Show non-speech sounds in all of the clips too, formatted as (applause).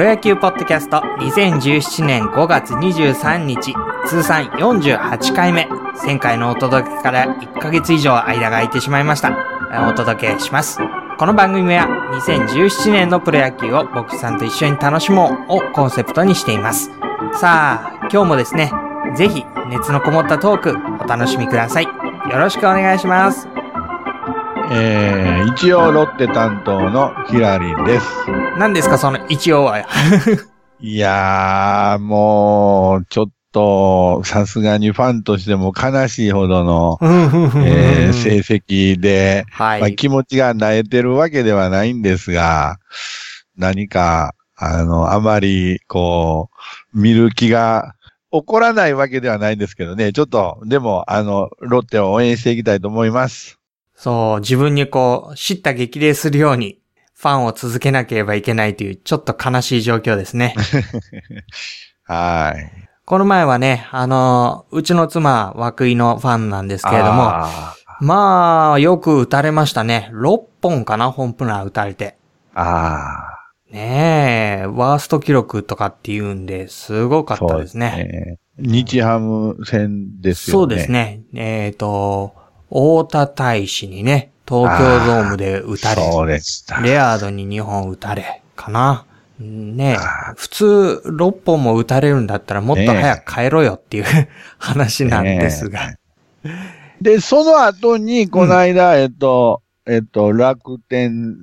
ロ野球ポッドキャスト2017年5月23日通算48回目。1000回のお届けから1ヶ月以上間が空いてしまいました。お届けします。この番組は2017年のプロ野球を僕さんと一緒に楽しもうをコンセプトにしています。さあ今日もですねぜひ熱のこもったトークお楽しみください。よろしくお願いします。えー、一応ロッテ担当のヒラリンです。何ですかその一応は。(laughs) いやー、もう、ちょっと、さすがにファンとしても悲しいほどの、えー、成績で、はい、まあ、気持ちが慣れてるわけではないんですが、何か、あの、あまり、こう、見る気が起こらないわけではないんですけどね、ちょっと、でも、あの、ロッテを応援していきたいと思います。そう、自分にこう、叱咤激励するように、ファンを続けなければいけないという、ちょっと悲しい状況ですね。(laughs) はい。この前はね、あの、うちの妻、涌井のファンなんですけれども、まあ、よく打たれましたね。6本かな、本プラン打たれて。ああ。ねえ、ワースト記録とかっていうんで、すごかったですね。すね日ハム戦ですよね。そうですね。えっ、ー、と、大田大使にね、東京ドームで打たれ。そうでした。レアードに2本打たれ、かな。ね普通6本も打たれるんだったらもっと早く帰ろよっていう、ね、話なんですが。で、その後に、この間、うん、えっと、えっと、楽天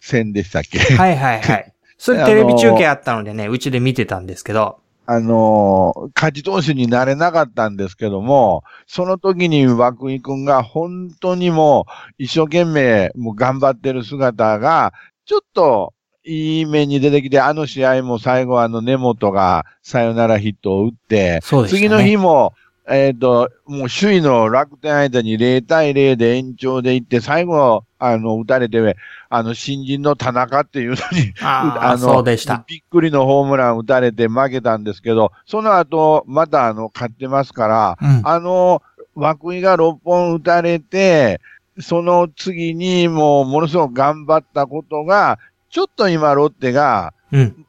戦でしたっけ？はいはいはい。(laughs) それテレビ中継あったのでね、うちで見てたんですけど。あの、勝ち投手になれなかったんですけども、その時に涌井くんが本当にもう一生懸命もう頑張ってる姿が、ちょっといい面に出てきて、あの試合も最後あの根本がサヨナラヒットを打って、ね、次の日もえっ、ー、と、もう首位の楽天相手に0対0で延長でいって、最後、あの、打たれて、あの、新人の田中っていうのに、あ (laughs) の。びっくりのホームラン打たれて負けたんですけど、その後、またあの、勝ってますから、うん、あの、涌井が6本打たれて、その次にもうものすごく頑張ったことが、ちょっと今ロッテが、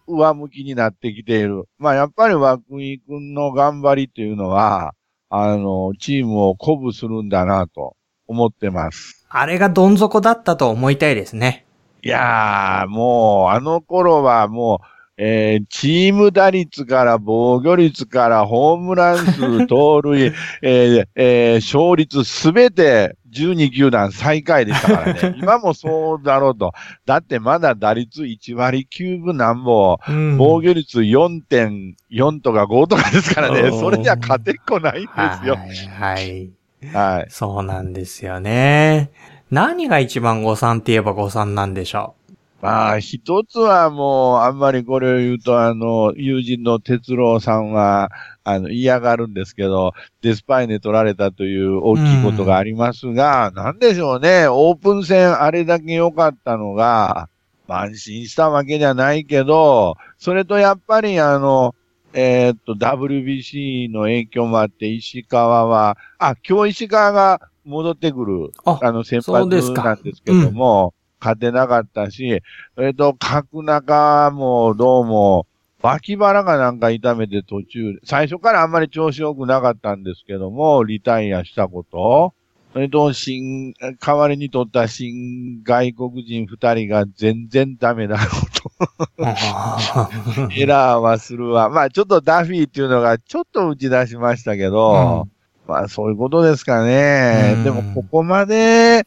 上向きになってきている。うん、まあやっぱり涌井君の頑張りっていうのは、あの、チームを鼓舞するんだなと思ってます。あれがどん底だったと思いたいですね。いやー、もう、あの頃はもう、えー、チーム打率から防御率からホームラン数、盗塁、(laughs) えーえー、勝率すべて12球団最下位でしたからね。(laughs) 今もそうだろうと。だってまだ打率1割9分なんぼ、うん、防御率4.4とか5とかですからね。それじゃ勝てっこないんですよ。はい。はい。そうなんですよね。何が一番誤算って言えば誤算なんでしょう？まあ、一つはもう、あんまりこれを言うと、あの、友人の哲郎さんは、あの、嫌がるんですけど、デスパイネ取られたという大きいことがありますが、うん、なんでしょうね、オープン戦あれだけ良かったのが、安心したわけじゃないけど、それとやっぱりあの、えー、っと、WBC の影響もあって、石川は、あ、今日石川が戻ってくる、あの、先発なんですけども、勝てなかったし、えっ、ー、と、角中もどうも、脇腹がなんか痛めて途中、最初からあんまり調子良くなかったんですけども、リタイアしたこと、それと、新、代わりに取った新外国人二人が全然ダメだろうと。エラーはするわ。まあちょっとダフィーっていうのがちょっと打ち出しましたけど、うん、まあそういうことですかね。でもここまで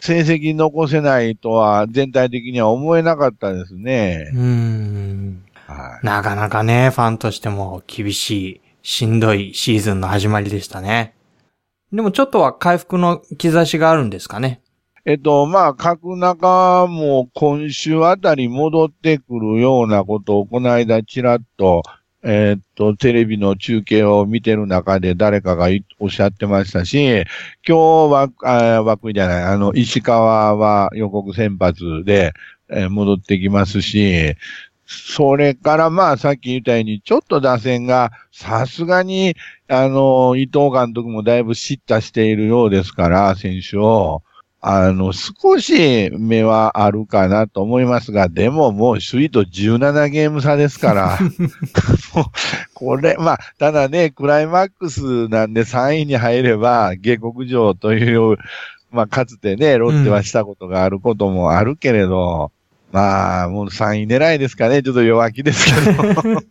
成績残せないとは全体的には思えなかったですね。うん。はい、なかなかね、ファンとしても厳しい、しんどいシーズンの始まりでしたね。でもちょっとは回復の兆しがあるんですかね？えっと、まあ、角中も今週あたり戻ってくるようなことをこの間ちらっとえー、っと、テレビの中継を見てる中で誰かがおっしゃってましたし、今日は、あ枠じゃない、あの、石川は予告先発で、えー、戻ってきますし、それからまあさっき言ったように、ちょっと打線がさすがに、あの、伊藤監督もだいぶ叱咤しているようですから、選手を。あの、少し目はあるかなと思いますが、でももう首位と17ゲーム差ですから、(laughs) もうこれ、まあ、ただね、クライマックスなんで3位に入れば、下克上という、まあ、かつてね、ロッテはしたことがあることもあるけれど、まあ、もう3位狙いですかね。ちょっと弱気ですけど。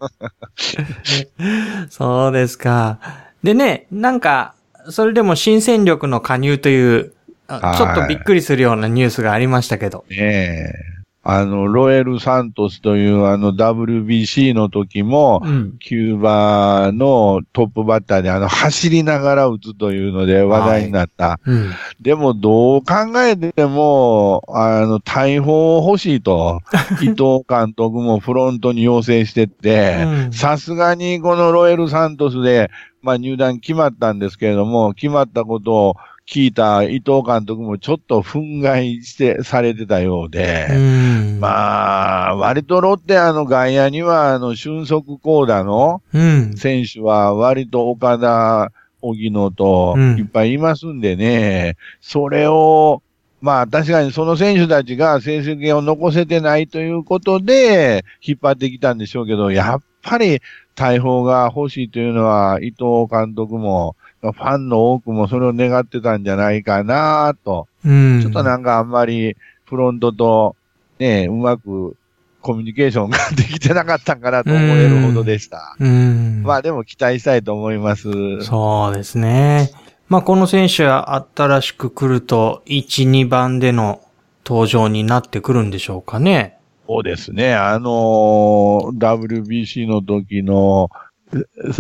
(laughs) そうですか。でね、なんか、それでも新戦力の加入という、あちょっとびっくりするようなニュースがありましたけど。ねえ。あの、ロエル・サントスというあの WBC の時も、うん。キューバのトップバッターであの走りながら打つというので話題になった。うん。でもどう考えても、あの、大砲欲しいと、(laughs) 伊藤監督もフロントに要請してって、うんさすがにこのロエル・サントスで、まあ入団決まったんですけれども、決まったことを聞いた伊藤監督もちょっと憤慨して、されてたようで、うん。まあ、割とロッテあの外野には、あの、俊足コーダのうん。選手は割と岡田、荻野とうんいっぱいいますんでね、それを、まあ確かにその選手たちが成績を残せてないということで引っ張ってきたんでしょうけど、やっぱり大砲が欲しいというのは伊藤監督も、ファンの多くもそれを願ってたんじゃないかなと。うん。ちょっとなんかあんまりフロントとね、うまくコミュニケーションができてなかったんかなと思えるほどでした。うん。まあでも期待したいと思います。そうですね。まあ、この選手は新しく来ると、1、2番での登場になってくるんでしょうかね。そうですね。あの、WBC の時の、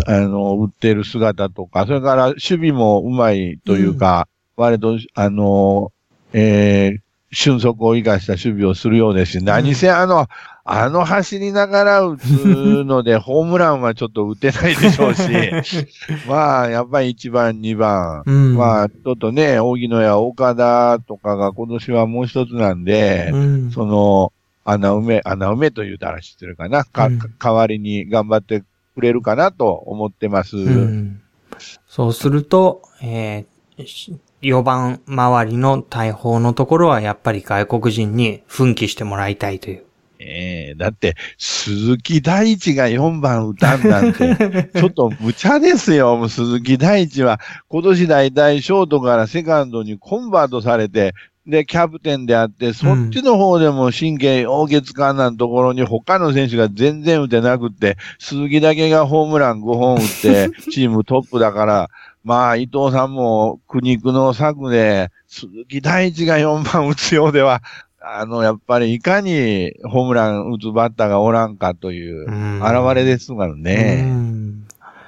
あの、売ってる姿とか、それから守備もうまいというか、割と、あの、えー俊足を生かした守備をするようですし、何せあの、あの走りながら打つので、(laughs) ホームランはちょっと打てないでしょうし、(laughs) まあ、やっぱり1番、2番、うん。まあ、ちょっとね、荻野や岡田とかが今年はもう一つなんで、うん、その、穴埋め、穴埋めと言うたら知ってるかな。か、うん代わりに頑張ってくれるかなと思ってます。うんそうすると、えー、4番周りの大砲のところはやっぱり外国人に奮起してもらいたいという。ええだって、鈴木大地が4番打たんなんて、(laughs) ちょっと無茶ですよ。鈴木大地は、今年大体ショートからセカンドにコンバートされて、で、キャプテンであって、そっちの方でも神経大月間なところに他の選手が全然打てなくって、鈴木だけがホームラン5本打って、(laughs) チームトップだから、まあ、伊藤さんも苦肉の策で、鈴木大地が4番打つようでは、あの、やっぱりいかにホームラン打つバッターがおらんかといううん。現れですからうね。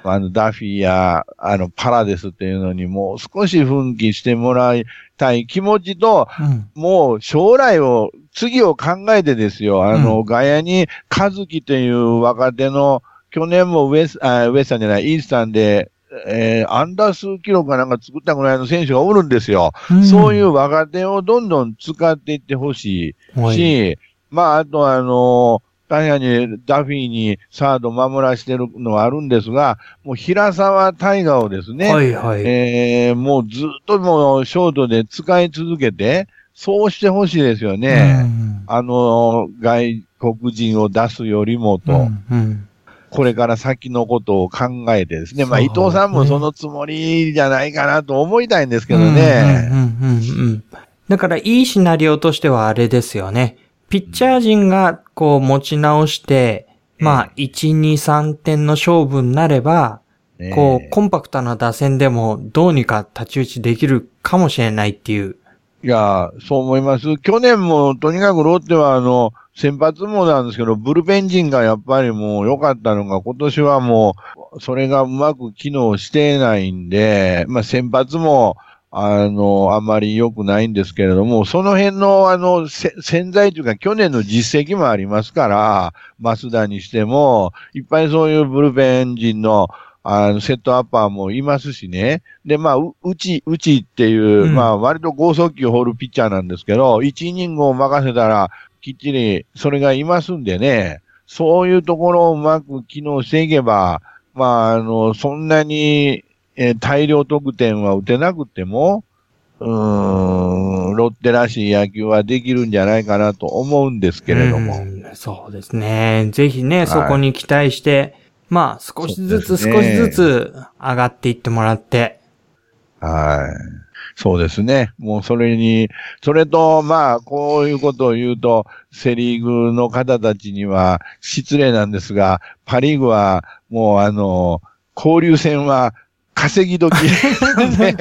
んあの、ダフィーや、あの、パラデスっていうのにもう少し奮起してもらいたい気持ちと、うんもう将来を、次を考えてですよ。あの、うん外野に、和樹という若手の、去年もウエス、あウエスタンじゃない、イースタンで、えー、アンダー数キロかなんか作ったぐらいの選手がおるんですよ。そういう若手をどんどん使っていってほしいはいし、まあ、あとあの、確かにダフィーにサード守らしてるのはあるんですが、もう平沢大河をですね、はいはい。えー、もうずっともうショートで使い続けて、そうしてほしいですよね。うんあの、外国人を出すよりもと、うんうんこれから先のことを考えてですね。まあ、伊藤さんもそのつもりじゃないかなと思いたいんですけどうんね。だから、いいシナリオとしてはあれですよね。ピッチャー陣が、こう、持ち直して、まあ、1、2、3点の勝負になれば、ねこう、コンパクトな打線でも、どうにか太刀打ちできるかもしれないっていう。いや、そう思います。去年もとにかくロッテはあの、先発もなんですけど、ブルペン陣がやっぱりもう良かったのが、今年はもう、それがうまく機能してないんで、まあ先発も、あの、あんまり良くないんですけれども、その辺のあの、せ潜在というか去年の実績もありますから、増田にしても、いっぱいそういうブルペン陣の、あの、セットアッパーもいますしね。で、まあ、う、うち、うちっていう、うんまあ、割と剛速球を放るピッチャーなんですけど、1イニングを任せたら、きっちり、それがいますんでね、そういうところをうまく機能していけば、まあ、あの、そんなに、えー大量得点は打てなくても、うーん、ロッテらしい野球はできるんじゃないかなと思うんですけれども。そうですね。ぜひね、そこに期待して、まあ、少しずつ少しずつ上がっていってもらって。はい。そうですね。もうそれに、それと、まあ、こういうことを言うと、セリーグの方たちには失礼なんですが、パリーグはもうあの、交流戦は稼ぎ時 (laughs) ね。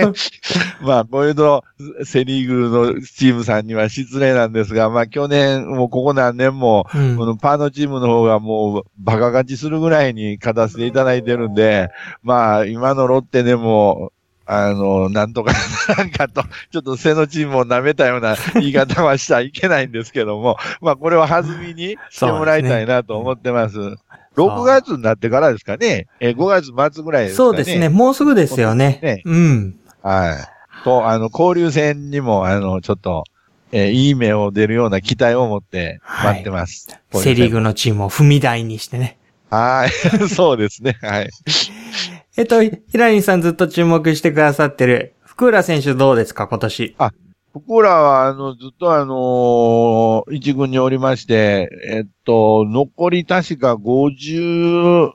まあ、こういうと、セリーグのチームさんには失礼なんですが、まあ、去年、もうここ何年も、うん、このパーのチームの方がもう、バカ勝ちするぐらいに勝たせていただいてるんで、まあ、今のロッテでも、あの、なんとかなんかと、ちょっと背のチームを舐めたような言い方はしちゃいけないんですけども、まあこれは弾みにしてもらいたいなと思ってます。すね、6月になってからですかね。え、5月末ぐらいですかね。そうですね。もうすぐですよね。ねうん。はい。と、あの、交流戦にも、あの、ちょっと、えー、いい目を出るような期待を持って待ってます。はい、セリーグのチームを踏み台にしてね。はい。(laughs) そうですね。はい。えっと、ヒラリンさんずっと注目してくださってる、福浦選手どうですか、今年？あ、福浦は、あの、ずっとあのー、一軍におりまして、えっと、残り確か54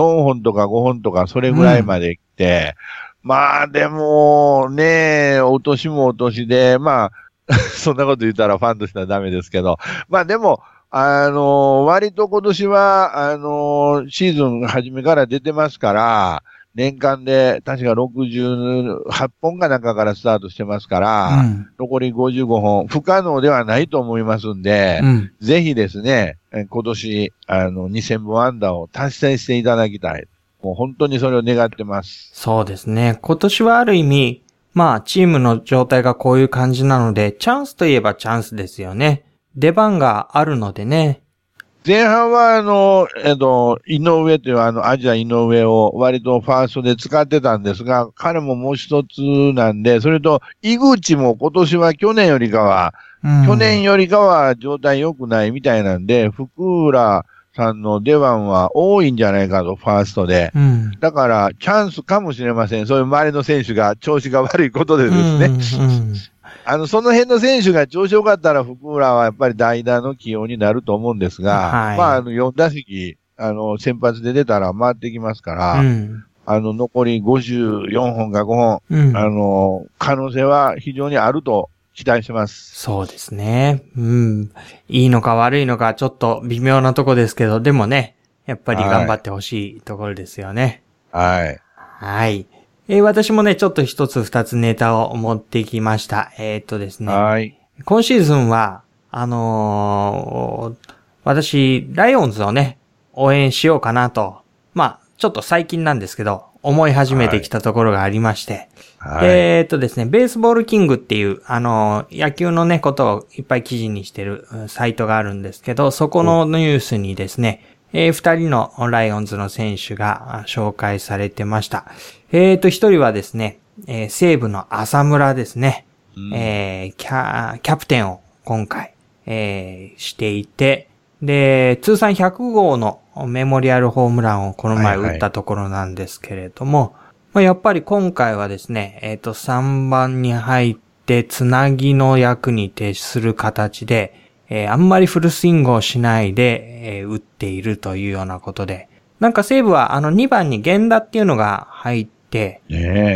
本とか5本とか、それぐらいまで来て、うん、まあ、でも、ね、お年もお年で、まあ、(laughs) そんなこと言ったらファンとしてはダメですけど、まあでも、あの、割と今年は、あの、シーズン初めから出てますから、年間で確か68本かなんかからスタートしてますから、うん、残り55本、不可能ではないと思いますんで、うん、ぜひですね、今年、あの、2000本アンダーを達成していただきたい。もう本当にそれを願ってます。そうですね。今年はある意味、まあ、チームの状態がこういう感じなので、チャンスといえばチャンスですよね。出番があるのでね。前半は、あの、えっと、井上というあの、アジア井上を割とファーストで使ってたんですが、彼ももう一つなんで、それと、井口も今年は去年よりかは、うん、去年よりかは状態良くないみたいなんで、福浦さんの出番は多いんじゃないかと、ファーストで。うん、だから、チャンスかもしれません。そういう周りの選手が調子が悪いことでですね。うんうんあの、その辺の選手が調子良かったら、福浦はやっぱり代打の起用になると思うんですが、はい、まあ、あの、4打席、あの、先発で出たら回ってきますから、うん、あの、残り54本か5本、うん、あの、可能性は非常にあると期待してます。そうですね。うん。いいのか悪いのかちょっと微妙なとこですけど、でもね、やっぱり頑張ってほしいところですよね。はい。はい。えー、私もね、ちょっと一つ二つネタを持ってきました。えー、っとですね。はい。今シーズンは、あのー、私、ライオンズをね、応援しようかなと。まあ、ちょっと最近なんですけど、思い始めてきたところがありまして。はい、えー、っとですね、ベースボールキングっていう、あのー、野球のね、ことをいっぱい記事にしてるサイトがあるんですけど、そこのニュースにですね、えー、二人のライオンズの選手が紹介されてました。えーと、一人はですね、えー、西武の浅村ですね。うん、えー、キャ、キャプテンを今回、えー、していて、で、通算100号のメモリアルホームランをこの前打ったところなんですけれども、はいはい、まあ、やっぱり今回はですね、えっ、ー、と、3番に入ってつなぎの役に徹する形で、えー、あんまりフルスイングをしないで、えー、打っているというようなことで、なんか西武はあの2番に源田っていうのが入って、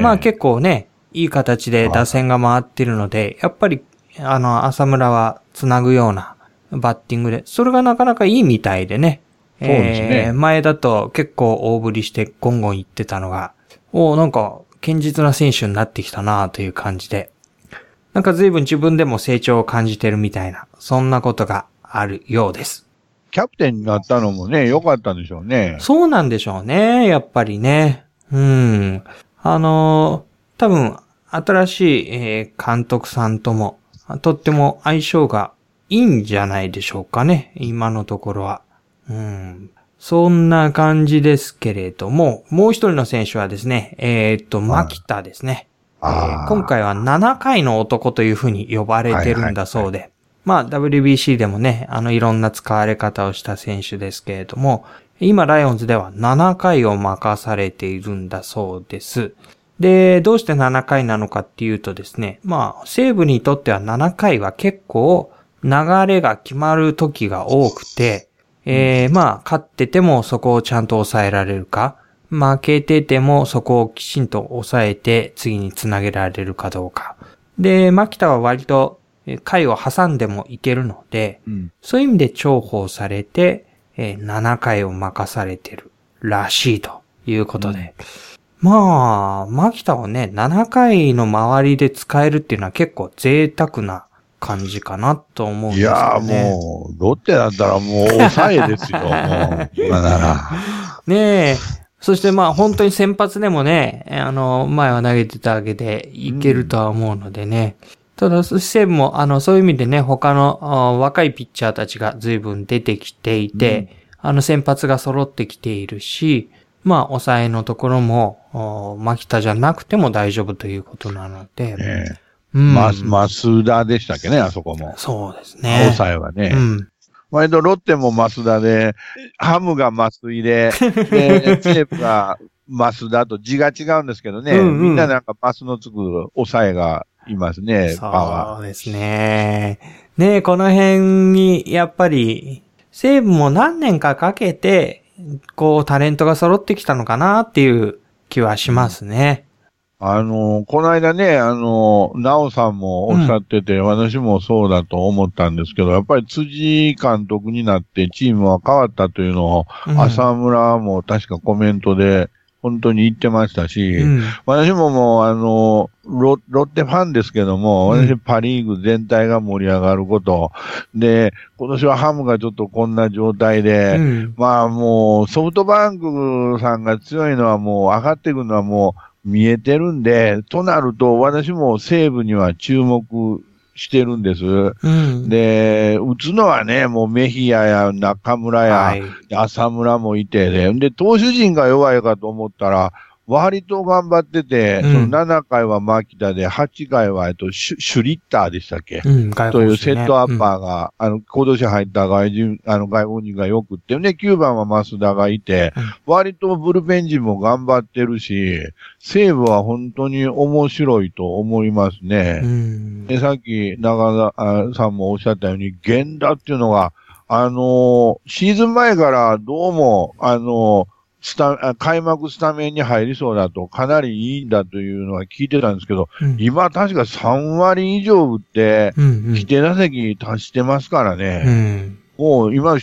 まあ結構ね、いい形で打線が回ってるので、やっぱりあの浅村は繋ぐようなバッティングで、それがなかなかいいみたいでね。そうですね。えー、前だと結構大振りしてゴンゴン行ってたのが、おなんか堅実な選手になってきたなという感じで、なんか随分自分でも成長を感じてるみたいな、そんなことがあるようです。キャプテンになったのもね、良かったんでしょうね。そうなんでしょうね、やっぱりね。うん。あのー、多分、新しい、えー、監督さんとも、とっても相性がいいんじゃないでしょうかね、今のところは。うん。そんな感じですけれども、もう一人の選手はですね、えー、っと、牧田ですね。えー、今回は7回の男というふうに呼ばれてるんだそうで、はいはいはい、まあ WBC でもね、あのいろんな使われ方をした選手ですけれども、今ライオンズでは7回を任されているんだそうです。で、どうして7回なのかっていうとですね、まあ、西武にとっては7回は結構流れが決まる時が多くて、えー、まあ、勝っててもそこをちゃんと抑えられるか、負けててもそこをきちんと抑えて次につなげられるかどうか。で、牧田は割と回を挟んでもいけるので、うん、そういう意味で重宝されて、えー、7回を任されてるらしいということで。うん、まあ、牧田をね、7回の周りで使えるっていうのは結構贅沢な感じかなと思うんですよね。いやもう、ロッテだったらもう抑えですよ、(laughs) もう、今なら。ねえ。そしてまあ本当に先発でもね、あの、前は投げてたわけでいけるとは思うのでね。うんただ、西武も、あの、そういう意味でね、他の若いピッチャーたちが随分出てきていて、うん、あの、先発が揃ってきているし、まあ、抑えのところも、牧田じゃなくても大丈夫ということなので。ねうん、ま、増田でしたっけね、あそこも。そうですね。抑えはね。うん。割とロッテも増田で、ハムが増井で、(laughs) で、西武が増田と字が違うんですけどね、うんうん、みんななんか増のつく抑えがいますね、パワー。そうですね。ねこの辺に、やっぱり、西武も何年かかけて、こう、タレントが揃ってきたのかなっていう気はしますね。あの、この間ね、あの、なおさんもおっしゃってて、うん、私もそうだと思ったんですけど、やっぱり辻監督になってチームは変わったというのを、うん、浅村も確かコメントで本当に言ってましたし、うん、私ももう、あのロ、ロッテファンですけども、私パリーグ全体が盛り上がること、で、今年はハムがちょっとこんな状態で、うん、まあもう、ソフトバンクさんが強いのはもう上がっていくのはもう見えてるんで、となると私も西武には注目してるんです。うん、で、打つのはね、もうメヒアや中村や、はい、浅村もいてで、で、投手陣が弱いかと思ったら、割と頑張ってて、うん、その7回は牧田で、8回は、えっと、シュシュリッターでしたっけ、うん、というセットアッパーが、うん、あの、今年入った外人、あの、外国人がよくって、ね、9番は増田がいて、割とブルペン陣も頑張ってるし、西武は本当に面白いと思いますね。でさっき長田さんもおっしゃったように、源田っていうのが、あのー、シーズン前からどうも、あのースタ、開幕スタメンに入りそうだと、かなりいいんだというのは聞いてたんですけど、うん、今確か3割以上打って、規定打席達してますからね。うん、もう今、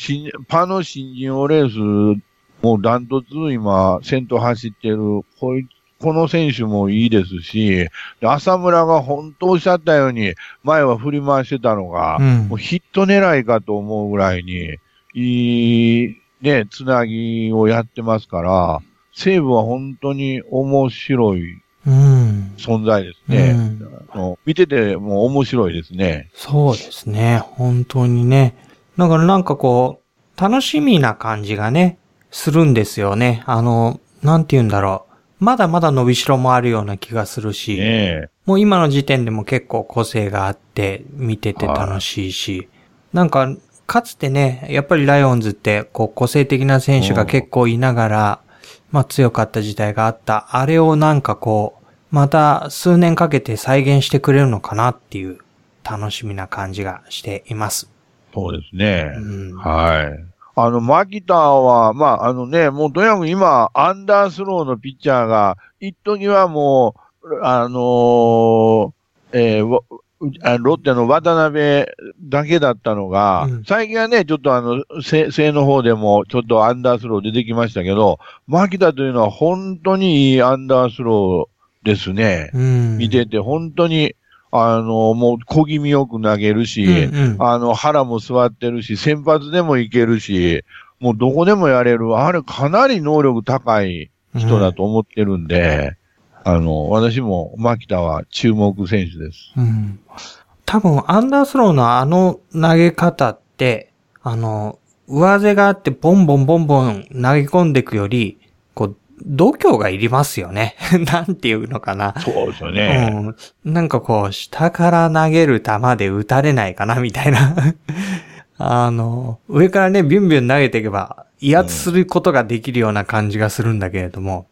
パの新人王レース、もうダントツ今、先頭走ってる、こいこの選手もいいですし、浅村が本当おっしゃったように、前は振り回してたのが、うん、もうヒット狙いかと思うぐらいに、いい、ね、つなぎをやってますから、西武は本当に面白い存在ですね。うん、見てても面白いですね。そうですね。本当にね。だからなんかこう、楽しみな感じがね、するんですよね。あの、なんて言うんだろう。まだまだ伸びしろもあるような気がするし、ね、もう今の時点でも結構個性があって見てて楽しいし、なんかかつてね、やっぱりライオンズって、こう、個性的な選手が結構いながら、まあ強かった時代があった。あれをなんかこう、また数年かけて再現してくれるのかなっていう楽しみな感じがしています。そうですね。うん、はい。あの、マキタは、まあ、あのね、もうとにかく今、アンダースローのピッチャーが、一時はもう、あのー、えー、ロッテの渡辺だけだったのが、うん、最近はね、ちょっとあの、性の方でもちょっとアンダースロー出てきましたけど、牧田というのは本当にいいアンダースローですね。うん、見てて本当に、あの、もう小気味よく投げるし、うんうん、あの、腹も座ってるし、先発でもいけるし、もうどこでもやれる。あれかなり能力高い人だと思ってるんで、あの、私も牧田は注目選手です。うん。多分、アンダースローのあの投げ方って、あの、上背があってボンボンボンボン投げ込んでいくより、こう、度胸がいりますよね。(laughs) なんていうのかな。そうですよね。うん。なんかこう、下から投げる球で打たれないかな、みたいな。(laughs) あの、上からね、ビュンビュン投げていけば、威圧することができるような感じがするんだけれども、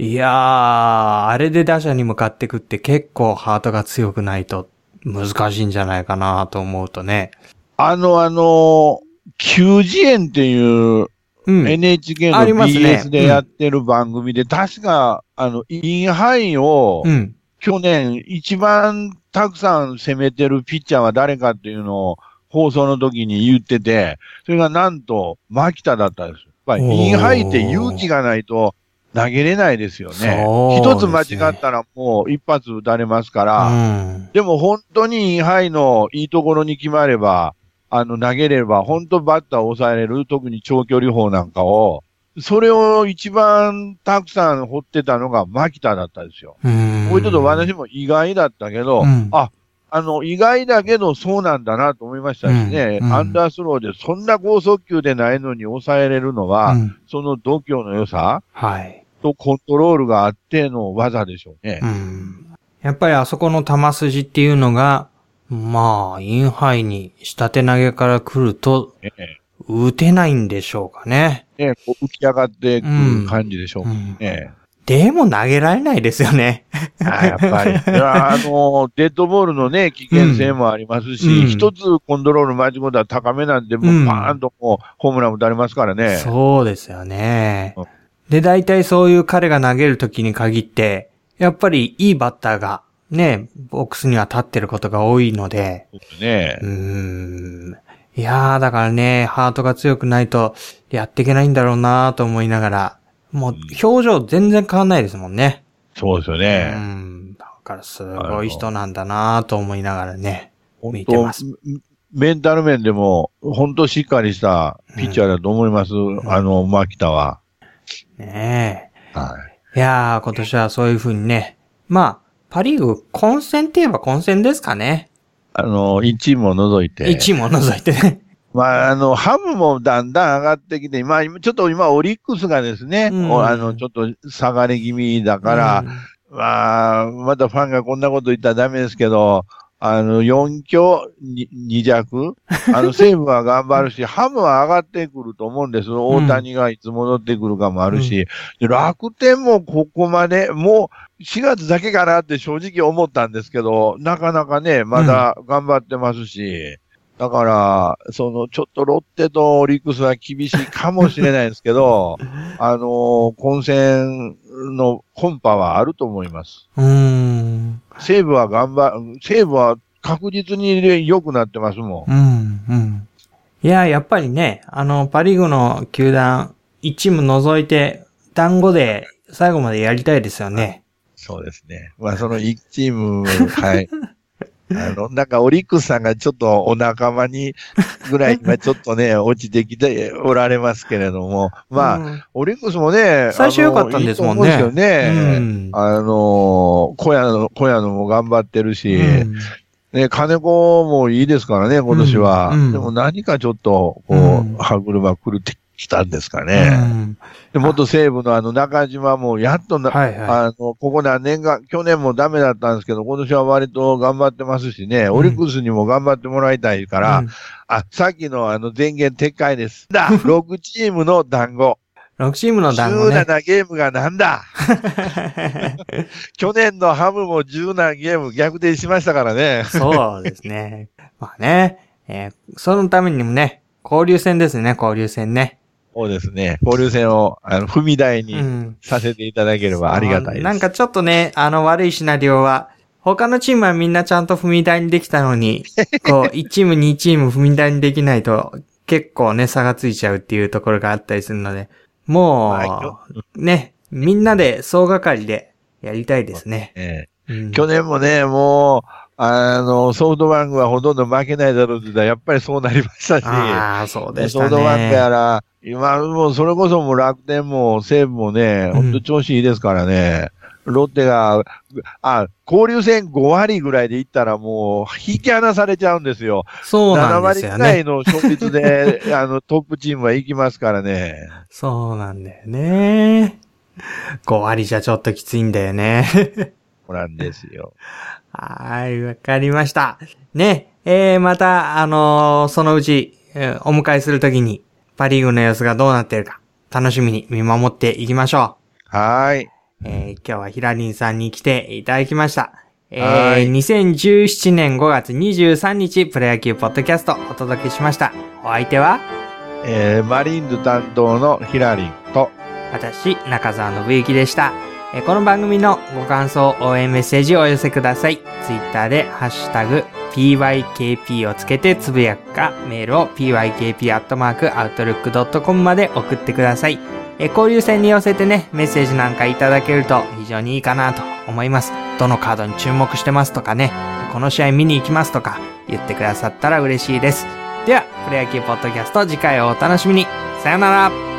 いやー、あれで打者に向かってくって結構ハートが強くないと難しいんじゃないかなと思うとね。あの、あの、球辞苑っていううん。NHK の BS でやってる番組で、確か、あの、インハイをう、ん。去年一番たくさん攻めてるピッチャーは誰かっていうのを放送の時に言ってて、それがなんと、牧田だったんです。やっぱりインハイって勇気がないと投げれないですよね。一ね間違ったらもう一発打たれますから、うん。でも本当にインハイのいいところに決まれば、あの投げれば本当バッターを抑えれる、特に長距離砲なんかを、それを一番たくさん掘ってたのが牧田だったんですよ。うん。これちょっと私も意外だったけど、うんあ、あの、意外だけどそうなんだなと思いましたしね、うんうんアンダースローでそんな高速球でないのに抑えれるのは、うんその度胸の良さはい。とコントロールがあっての技でしょうねう。ん。やっぱりあそこの球筋っていうのが、まあ、インハイに下手投げから来ると、ええ打てないんでしょうかね。ねこう浮き上がってくる感じでしょううんね。でも投げられないですよね。あやっぱり。(laughs) あの、デッドボールのね、危険性もありますし、うん一つコントロール間違ったら高めなんで、もうんうパーンともうホームラン打たれますからね。そうですよねうん。で、大体そういう彼が投げるときに限って、やっぱりいいバッターがね、ボックスには立ってることが多いので、そうねうーん。いやー、だからね、ハートが強くないとやっていけないんだろうなと思いながら、もう表情全然変わんないですもんね。そうですようね。ん。だからすごい人なんだなと思いながらね。本見てます当メンタル面でも、本当しっかりしたピッチャーだと思います。あの、牧田は。ねはえ。いやー、今年はそういう風にね。まあ、パリーグ混戦って言えば混戦ですかね。い。あの、1チームを除いて。1位も除いてね。まあ、あの、ハムもだんだん上がってきて、まあ、今ちょっと今、オリックスがですね、うんおあの、ちょっっと下がり気味だから、まあ、またファンがこんなこと言ったらダメですけど、あの、4強に2弱 (laughs) あの、西武は頑張るし、ハムは上がってくると思うんです。大谷がいつ戻ってくるかもあるし、で楽天もここまで、もう4月だけかなって正直思ったんですけど、なかなかね、まだ頑張ってますし、だから、その、ちょっとロッテとオリックスは厳しいかもしれないですけど、(laughs) あの混戦のコンパはあると思います。うーん。西武は頑張、西武は確実に良くなってますもん。うん、うん。いや、やっぱりね、あの、パリーグの球団、1チーム除いて、団子で最後までやりたいですよね。そうですね。まあ、その1チーム、はい。(laughs) あの、なんかオリックスさんがちょっとお仲間にぐらい (laughs) 今ちょっとね、落ちてきておられますけれども、まあ、あ、オリックスもね、最初良かったんですもんね。いいですよね。うん。あの、小屋の、小屋のも頑張ってるし、うん。ね、金子もいいですからね、今年は。うん。うん。でも何かちょっと、こう、うん。歯車狂ってきたんですかうね。んで元西武のあの中島もやっとな、はいはあの、ここ何年か、去年もダメだったんですけど、今年は割と頑張ってますしね、んオリックスにも頑張ってもらいたいかい。ら、うんあ、さっきのあの前言撤回です。だ (laughs) !6 チームの団子。6チームの団子ね。17ゲームがなんだ？(laughs) 去年のハムも17ゲーム逆転しましたからね。そうですね。まあね、えーそのためにもね、交流戦ですね、交流戦ね。そうですね。交流戦をあの踏み台にうん。させていただければありがたいです。なんかちょっとね、あの悪いシナリオは、他のチームはみんなちゃんと踏み台にできたのに、(laughs) こう、1チーム2チーム踏み台にできないと、結構ね、差がついちゃうっていうところがあったりするので、もはう、ね、みんなで総がかりでやりたいですね。えうんえ去年もね、もう、あの、ソフトバンクはほとんど負けないだろうって言ったら、やっぱりそうなりましたし、ああ、そうでしソたフトバンクやね。ら、今もうそれこそもう楽天も西武もね、うんほんと調子いいですからね。ロッテが、あ、交流戦5割ぐらいでいったらもう引き離されちゃうんですよ。7そうなんです割よね。ぐらいの勝率で、(laughs) あの、トップチームは行きますからね。そうなんだよね。5割じゃちょっときついんだよね。そうなんですよ。はい、わかりました。ね、えー、また、あのーそのうち、えーお迎えするときに、パリーグの様子がどうなっているか、楽しみに見守っていきましょはーい。う。えー今日はヒラリンさんに来ていただきました。えはいー、2017年5月23日、プロ野球ポッドキャストお届けしました。お相手は、えー、マリーンズ担当のヒラリンと、私、中澤信之でした。えこの番組のご感想、応援メッセージをお寄せください。ツイッターで、ハッシュタグ、pykp をつけてつぶやくか、メールを pykp.outlook.com まで送ってください。え交流戦に寄せてね、メッセージなんかいただけると非常にいいかなと思います。どのカードに注目してますとかね、この試合見に行きますとか言ってくださったら嬉しいです。では、プロ野球ポッドキャスト次回をお楽しみに。さよなら